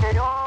Pero...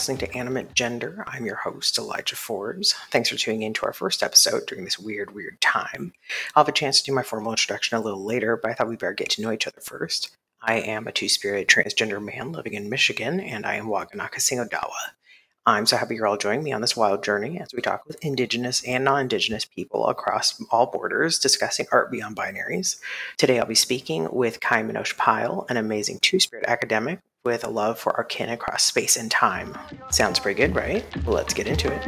listening to Animate Gender. I'm your host, Elijah Forbes. Thanks for tuning in to our first episode during this weird, weird time. I'll have a chance to do my formal introduction a little later, but I thought we better get to know each other first. I am a two spirit transgender man living in Michigan, and I am Waganaka Singodawa. I'm so happy you're all joining me on this wild journey as we talk with Indigenous and non Indigenous people across all borders discussing art beyond binaries. Today I'll be speaking with Kai Minosh Pyle, an amazing two spirit academic with a love for arcane across space and time. Sounds pretty good, right? Well, let's get into it.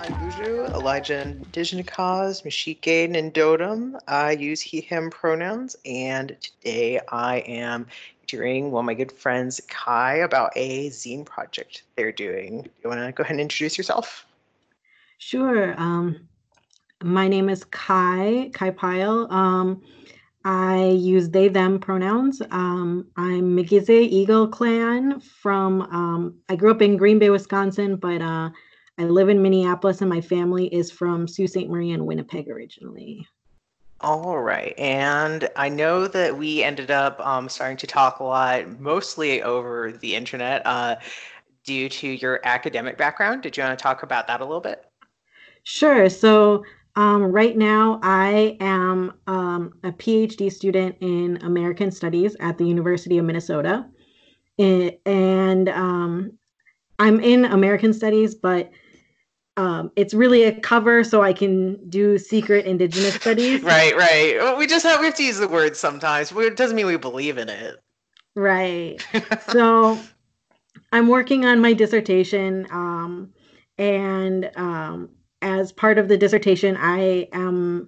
I'm Boozhoo, Elijah Indigenous Cause, Mashike, and Dotem. I use he, him pronouns, and today I am interviewing one of my good friends, Kai, about a zine project they're doing. You want to go ahead and introduce yourself? Sure. Um, my name is Kai, Kai Pyle. Um, I use they them pronouns. Um, I'm Migize Eagle Clan from. Um, I grew up in Green Bay, Wisconsin, but uh, I live in Minneapolis, and my family is from Sault Ste. Marie and Winnipeg originally. All right, and I know that we ended up um, starting to talk a lot, mostly over the internet, uh, due to your academic background. Did you want to talk about that a little bit? Sure. So um, right now, I am um, a PhD student in American Studies at the University of Minnesota. and um, I'm in American Studies, but um, it's really a cover so I can do secret Indigenous studies. right, right. Well, we just have, we have to use the word sometimes. It doesn't mean we believe in it. Right. so I'm working on my dissertation, um, and um, as part of the dissertation, I am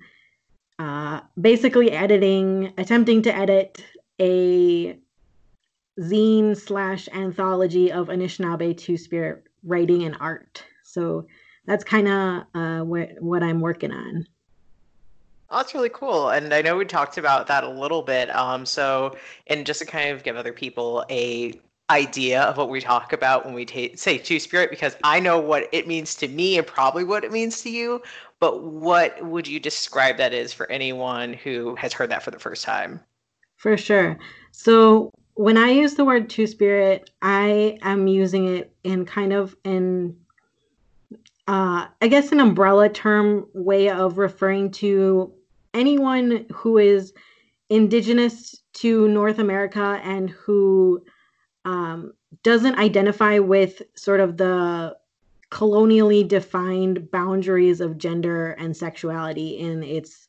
uh, basically editing, attempting to edit a zine slash anthology of Anishinaabe Two Spirit writing and art. So that's kind of uh, what what I'm working on. Oh, that's really cool. And I know we talked about that a little bit. Um, so, and just to kind of give other people a idea of what we talk about when we say two spirit because I know what it means to me and probably what it means to you. But what would you describe that is for anyone who has heard that for the first time? For sure. So when I use the word two spirit, I am using it in kind of in uh, I guess an umbrella term way of referring to anyone who is indigenous to North America and who um, doesn't identify with sort of the colonially defined boundaries of gender and sexuality in its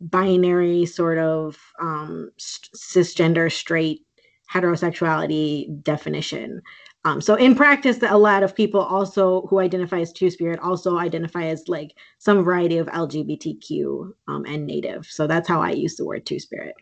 binary sort of um, cisgender straight heterosexuality definition. Um, so in practice, a lot of people also who identify as two spirit also identify as like some variety of LGBTQ um, and native. So that's how I use the word two spirit.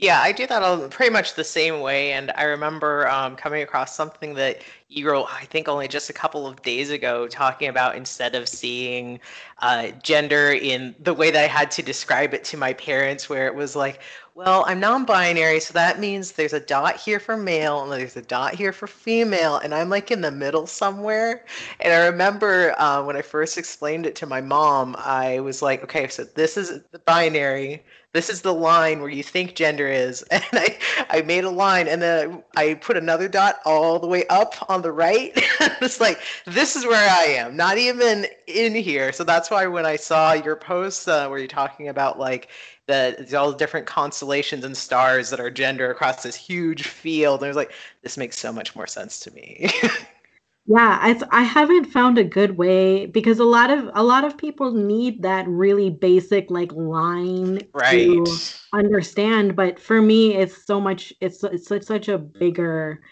Yeah, I do that all pretty much the same way. And I remember um, coming across something that you wrote, I think only just a couple of days ago, talking about instead of seeing uh, gender in the way that I had to describe it to my parents, where it was like, well, I'm non binary, so that means there's a dot here for male and there's a dot here for female, and I'm like in the middle somewhere. And I remember uh, when I first explained it to my mom, I was like, okay, so this is the binary, this is the line where you think gender is. And I, I made a line and then I put another dot all the way up on the right. it's like, this is where I am, not even in here. So that's why when I saw your post uh, where you're talking about like, the all the different constellations and stars that are gender across this huge field. And I was like, this makes so much more sense to me. yeah, I I haven't found a good way because a lot of a lot of people need that really basic like line right. to understand. But for me, it's so much. It's it's such, such a bigger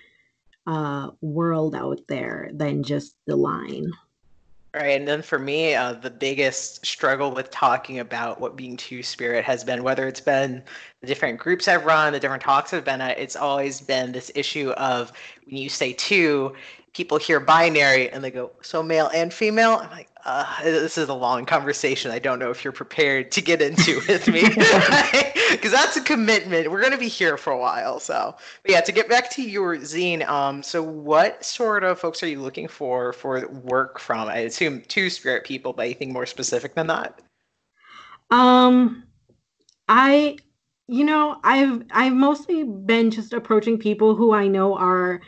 uh, world out there than just the line. Right. And then for me, uh, the biggest struggle with talking about what being two spirit has been, whether it's been the different groups I've run, the different talks I've been at, it's always been this issue of when you say two, people hear binary and they go, so male and female. I'm like, uh, this is a long conversation. I don't know if you're prepared to get into with me because that's a commitment. We're going to be here for a while. So, but yeah, to get back to your zine, um, so what sort of folks are you looking for for work from? I assume two spirit people, but anything more specific than that? Um, I, you know, I've I've mostly been just approaching people who I know are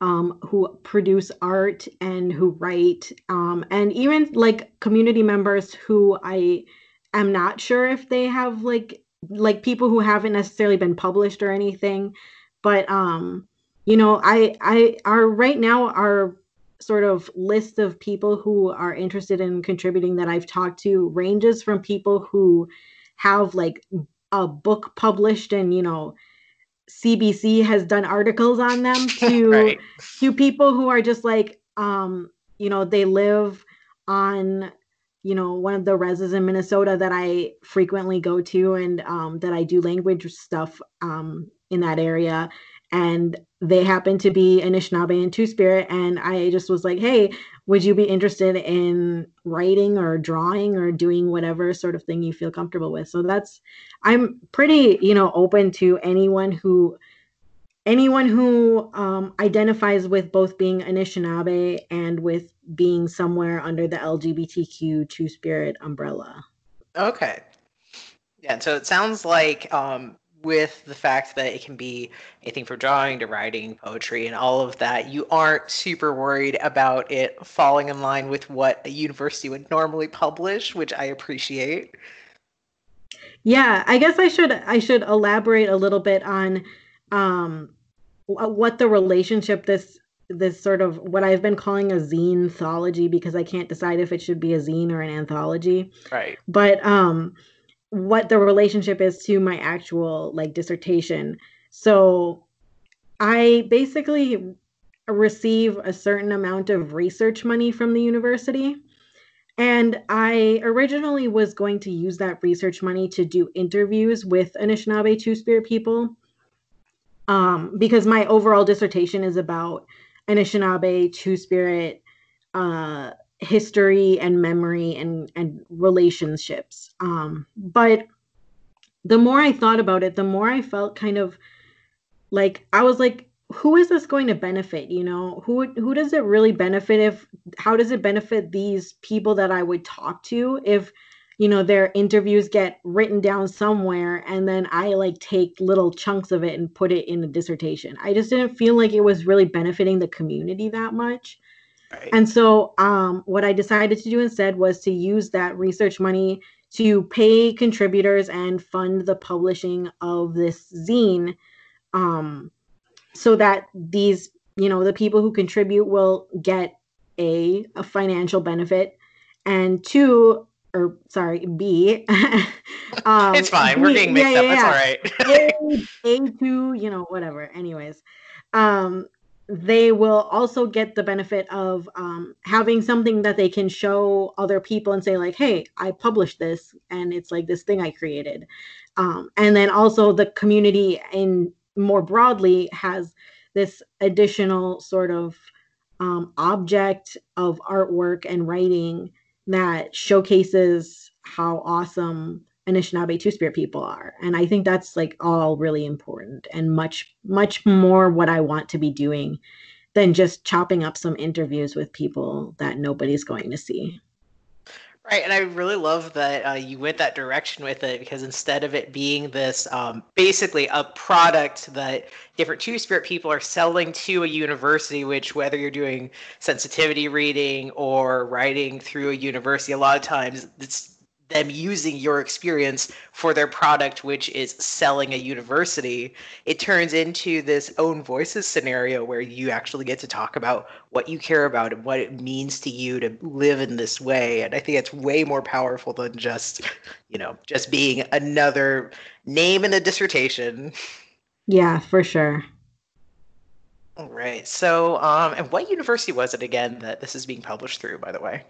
um, who produce art and who write, um, and even like community members who I am not sure if they have like like people who haven't necessarily been published or anything, but um, you know, I I are right now our sort of list of people who are interested in contributing that I've talked to ranges from people who have like a book published and you know CBC has done articles on them to right. to people who are just like um you know they live on you know one of the reses in Minnesota that I frequently go to and um that I do language stuff um in that area and they happen to be Anishinaabe and Two Spirit and I just was like hey would you be interested in writing or drawing or doing whatever sort of thing you feel comfortable with? So that's i'm pretty you know open to anyone who anyone who um, identifies with both being anishinaabe and with being somewhere under the lgbtq two spirit umbrella. Okay. Yeah so it sounds like um, with the fact that it can be anything from drawing to writing, poetry, and all of that, you aren't super worried about it falling in line with what a university would normally publish, which I appreciate. Yeah, I guess I should I should elaborate a little bit on um, what the relationship this this sort of what I've been calling a zine anthology because I can't decide if it should be a zine or an anthology. Right. But um what the relationship is to my actual like dissertation. So I basically receive a certain amount of research money from the university. And I originally was going to use that research money to do interviews with Anishinaabe Two Spirit people. Um, because my overall dissertation is about Anishinaabe Two Spirit uh, history and memory and and relationships. Um but the more i thought about it the more i felt kind of like i was like who is this going to benefit you know? Who who does it really benefit if how does it benefit these people that i would talk to if you know their interviews get written down somewhere and then i like take little chunks of it and put it in a dissertation? I just didn't feel like it was really benefiting the community that much Right. And so, um, what I decided to do instead was to use that research money to pay contributors and fund the publishing of this zine, um, so that these, you know, the people who contribute will get a a financial benefit, and two, or sorry, B. um, it's fine. We're getting mixed yeah, up. Yeah, It's all right. a, a two, you know, whatever. Anyways, um, they will also get the benefit of um, having something that they can show other people and say like hey i published this and it's like this thing i created. Um, and then also the community in more broadly has this additional sort of um, object of artwork and writing that showcases how awesome Anishinaabe Two Spirit people are. And I think that's like all really important and much, much more what I want to be doing than just chopping up some interviews with people that nobody's going to see. Right, and I really love that uh, you went that direction with it because instead of it being this um, basically a product that different two spirit people are selling to a university, which whether you're doing sensitivity reading or writing through a university, a lot of times it's them using your experience for their product, which is selling a university, it turns into this own voices scenario where you actually get to talk about what you care about and what it means to you to live in this way. And I think it's way more powerful than just, you know, just being another name in a dissertation. Yeah, for sure. All right. So, um, and what university was it again that this is being published through, by the way?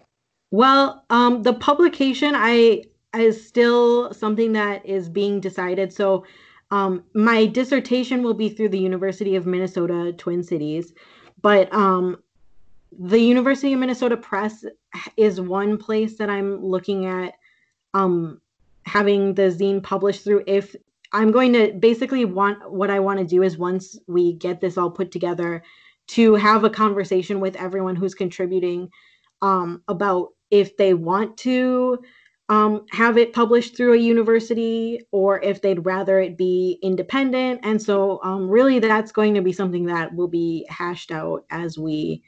Well, um, the publication I is still something that is being decided. So Um, my dissertation will be through the University of Minnesota Twin Cities, but um, the University of Minnesota Press is one place that I'm looking at um, having the zine published through. If I'm going to basically want what I want to do is once we get this all put together, to have a conversation with everyone who's contributing um, about if they want to um, have it published through a university or if they'd rather it be independent. And so, um, really, that's going to be something that will be hashed out as we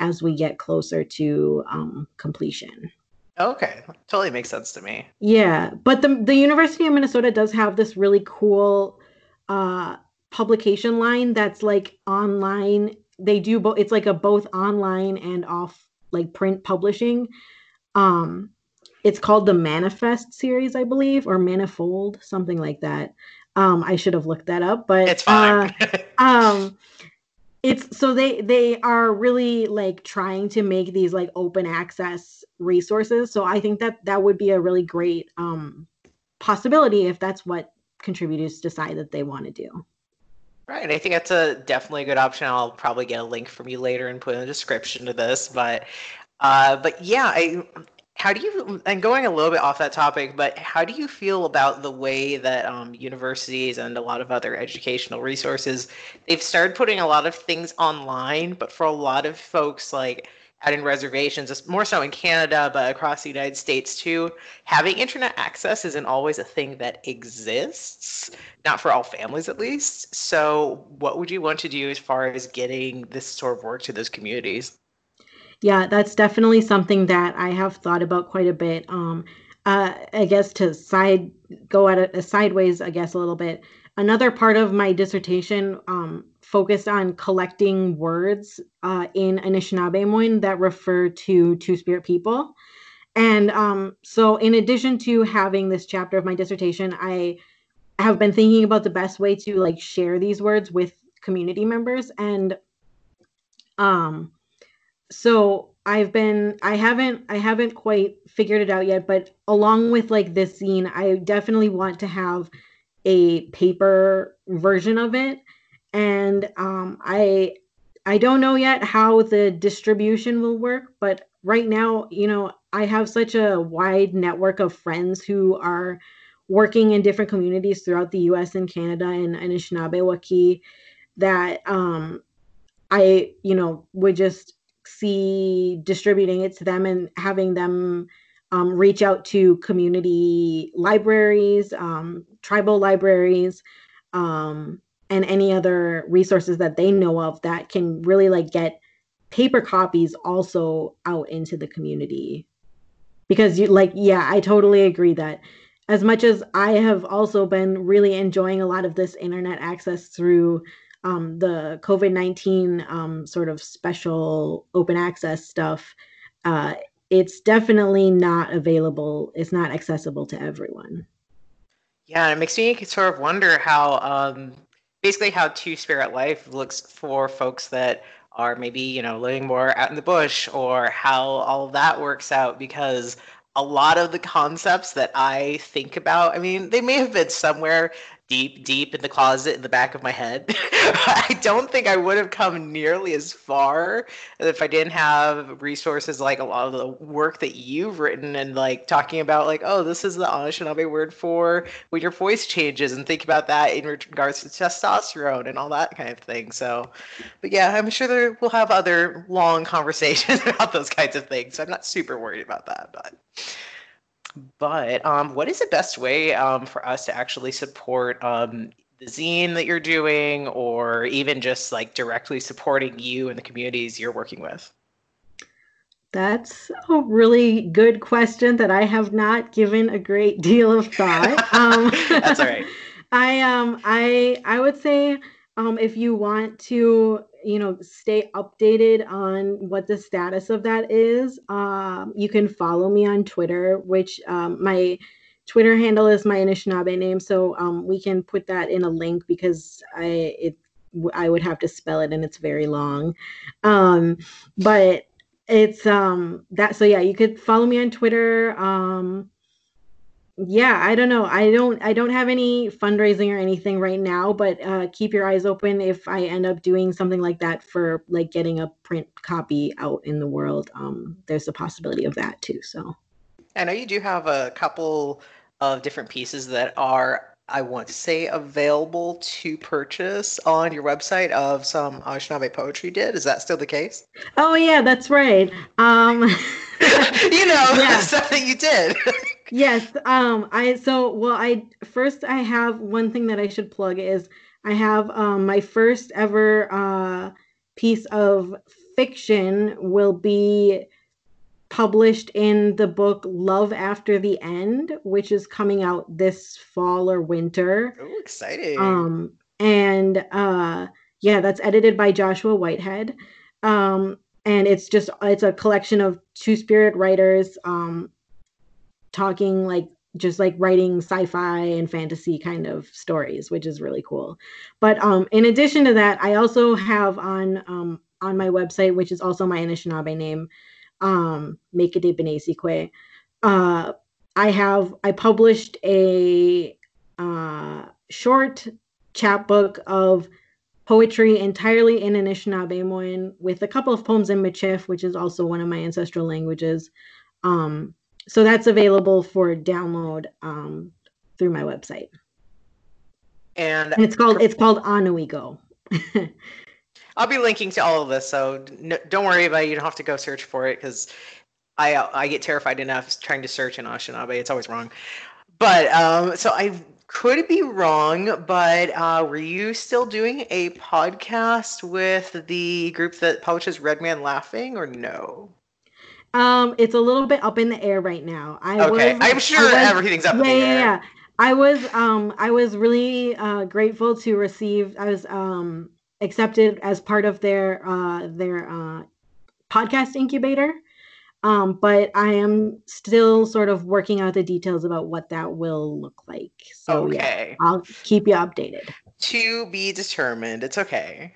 as we get closer to um, completion. Okay, totally makes sense to me. Yeah, but the the University of Minnesota does have this really cool uh, publication line that's like online. They do both. It's like a both online and off like print publishing. Um, it's called the Manifest series, I believe, or Manifold, something like that. Um, I should have looked that up, but it's fine. uh, um, it's so they they are really like trying to make these like open access resources. So I think that that would be a really great um, possibility if that's what contributors decide that they want to do. Right. I think that's a definitely a good option. I'll probably get a link from you later and put in the description to this. But uh, but yeah, I how do you and going a little bit off that topic but how do you feel about the way that um, universities and a lot of other educational resources they've started putting a lot of things online but for a lot of folks like in reservations more so in canada but across the united states too having internet access isn't always a thing that exists not for all families at least. So what would you want to do as far as getting this sort of work to those communities yeah, that's definitely something that I have thought about quite a bit. Um, uh, I guess to side go at a, a, sideways, I guess a little bit. Another part of my dissertation um, focused on collecting words uh, in Anishinaabemowin that refer to Two Spirit people. And um, so, in addition to having this chapter of my dissertation, I have been thinking about the best way to like share these words with community members. And um, so I've been I haven't I haven't quite figured it out yet, but along with like this zine, I definitely want to have a paper version of it. And um I I don't know yet how the distribution will work, but right now, you know, I have such a wide network of friends who are working in different communities throughout the US and Canada and Anishinaabe Waki that um I, you know, would just see distributing it to them and having them um, reach out to community libraries, um, tribal libraries, um, and any other resources that they know of that can really like get paper copies also out into the community. Because you like, yeah, I totally agree that as much as I have also been really enjoying a lot of this internet access through um, the COVID 19 um, sort of special open access stuff, uh, it's definitely not available. It's not accessible to everyone. Yeah, it makes me sort of wonder how, um, basically, how Two Spirit Life looks for folks that are maybe, you know, living more out in the bush or how all that works out because a lot of the concepts that I think about, I mean, they may have been somewhere deep, deep in the closet in the back of my head. I don't think I would have come nearly as far if I didn't have resources like a lot of the work that you've written and like talking about like, oh, this is the Anishinaabe word for when your voice changes and think about that in regards to testosterone and all that kind of thing. So, but yeah, I'm sure there we'll have other long conversations about those kinds of things. So I'm not super worried about that, but but um, what is the best way um, for us to actually support um, the zine that you're doing, or even just like directly supporting you and the communities you're working with? That's a really good question that I have not given a great deal of thought. Um, That's all right. I um I I would say um if you want to you know stay updated on what the status of that is um, you can follow me on twitter which um, my twitter handle is my anishinaabe name. So um, we can put that in a link because i it i would have to spell it and it's very long. Um, but it's um that so yeah you could follow me on twitter um yeah, I don't know. I don't I don't have any fundraising or anything right now, but uh, keep your eyes open if I end up doing something like that for like getting a print copy out in the world. Um, there's a possibility of that too. So I know you do have a couple of different pieces that are I want to say available to purchase on your website of some Anishinaabe poetry did. Is that still the case? Oh yeah, that's right. Um you know, yeah. stuff that you did. Yes. Um I so well I first I have one thing that I should plug is I have um my first ever uh piece of fiction will be published in the book Love After the End, which is coming out this fall or winter. Oh, exciting. Um, and uh, yeah, that's edited by Joshua Whitehead. Um, and it's just it's a collection of two spirit writers um talking like just like writing sci-fi and fantasy kind of stories which is really cool but um in addition to that i also have on um on my website which is also my anishinaabe name um, Mekede Benesikwe. Uh, I have I published a uh, short chapbook of poetry entirely in Anishinaabe with a couple of poems in Michif, which is also one of my ancestral languages. Um, so that's available for download um, through my website. And, and it's called it's called Anuigo. I'll be linking to all of this, so no, don't worry about it. You don't have to go search for it because I I get terrified enough trying to search in Anishinaabe. It's always wrong. But um, so I could be wrong, but uh, were you still doing a podcast with the group that publishes Red Man Laughing, or no? Um, it's a little bit up in the air right now. I okay, was, I'm sure was, everything's up yeah, in the air. yeah. Yeah, I was um I was really uh, grateful to receive. I was um accepted as part of their uh, their uh, podcast incubator. Um, but I am still sort of working out the details about what that will look like. So okay. yeah, I'll keep you updated. To be determined. It's okay.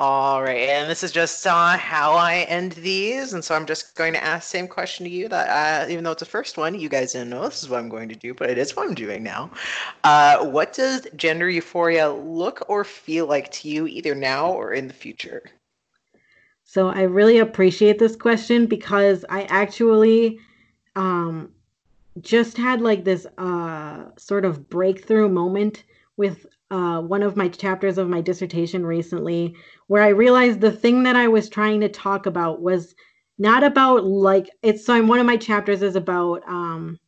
All right, and this is just uh, how I end these, and so I'm just going to ask the same question to you. That uh, even though it's the first one, you guys didn't know this is what I'm going to do, but it is what I'm doing now. Uh, what does gender euphoria look or feel like to you, either now or in the future? So I really appreciate this question because I actually um, just had like this uh, sort of breakthrough moment with uh, one of my chapters of my dissertation recently, where I realized the thing that I was trying to talk about was not about like it's so one of my chapters is about um,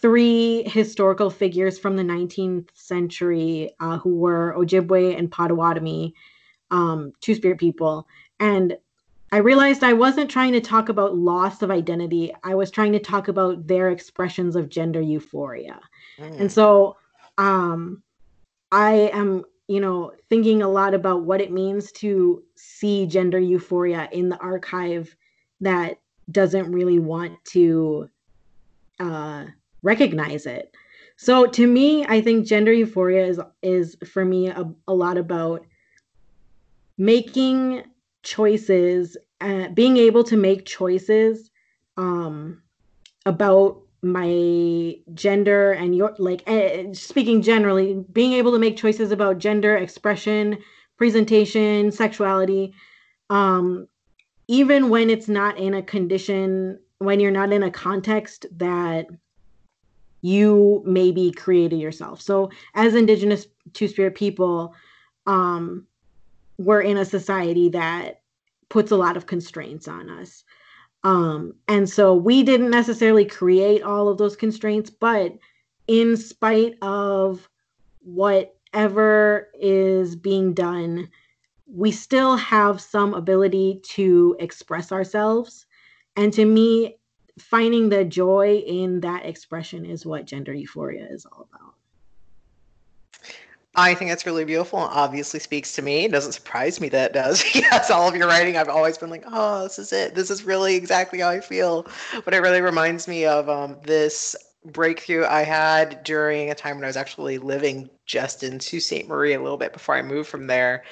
three historical figures from the 19th century uh, who were Ojibwe and Potawatomi, um, two spirit people. And I realized I wasn't trying to talk about loss of identity. I was trying to talk about their expressions of gender euphoria. Mm. And so um, I am, you know, thinking a lot about what it means to see gender euphoria in the archive that doesn't really want to uh, recognize it. So to me, I think gender euphoria is is for me a, a lot about making choices, uh, being able to make choices um, about my gender and your like uh, speaking generally being able to make choices about gender expression presentation sexuality um even when it's not in a condition when you're not in a context that you maybe created yourself. So as indigenous two-spirit people um we're in a society that puts a lot of constraints on us um, and so we didn't necessarily create all of those constraints, but in spite of whatever is being done, we still have some ability to express ourselves. And to me, finding the joy in that expression is what gender euphoria is all about. I think that's really beautiful and obviously speaks to me. It doesn't surprise me that it does. yes, all of your writing, I've always been like, oh, this is it. This is really exactly how I feel. But it really reminds me of um, this breakthrough I had during a time when I was actually living just into Ste. Marie a little bit before I moved from there.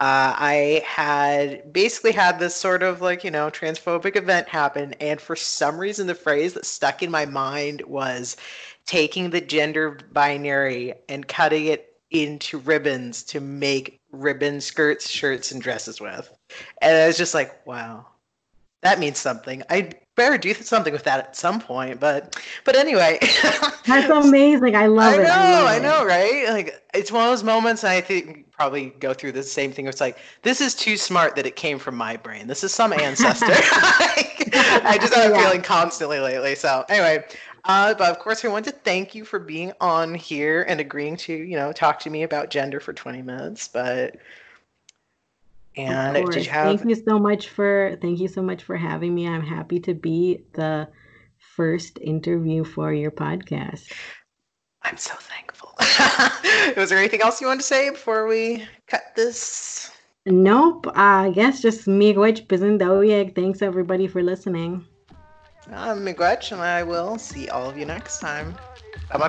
uh, I had basically had this sort of like, you know, transphobic event happen. And for some reason, the phrase that stuck in my mind was taking the gender binary and cutting it into ribbons to make ribbon skirts, shirts, and dresses with. And I was just like, wow, that means something. I better do something with that at some point. But but anyway, that's amazing. I love I it. Know, I know, I know, right? Like it's one of those moments. I think probably go through the same thing. It's like this is too smart that it came from my brain. This is some ancestor. I just have a yeah. feeling constantly lately. So anyway, uh, but of course, I want to thank you for being on here and agreeing to, you know, talk to me about gender for 20 minutes. But and did you have? Thank you so much for thank you so much for having me. I'm happy to be the first interview for your podcast. I'm so thankful. Was there anything else you wanted to say before we cut this? Nope. Uh, I guess just miigwech bizindoyeg. Thanks everybody for listening. I'm miigwech, and I will see all of you next time. Bye, my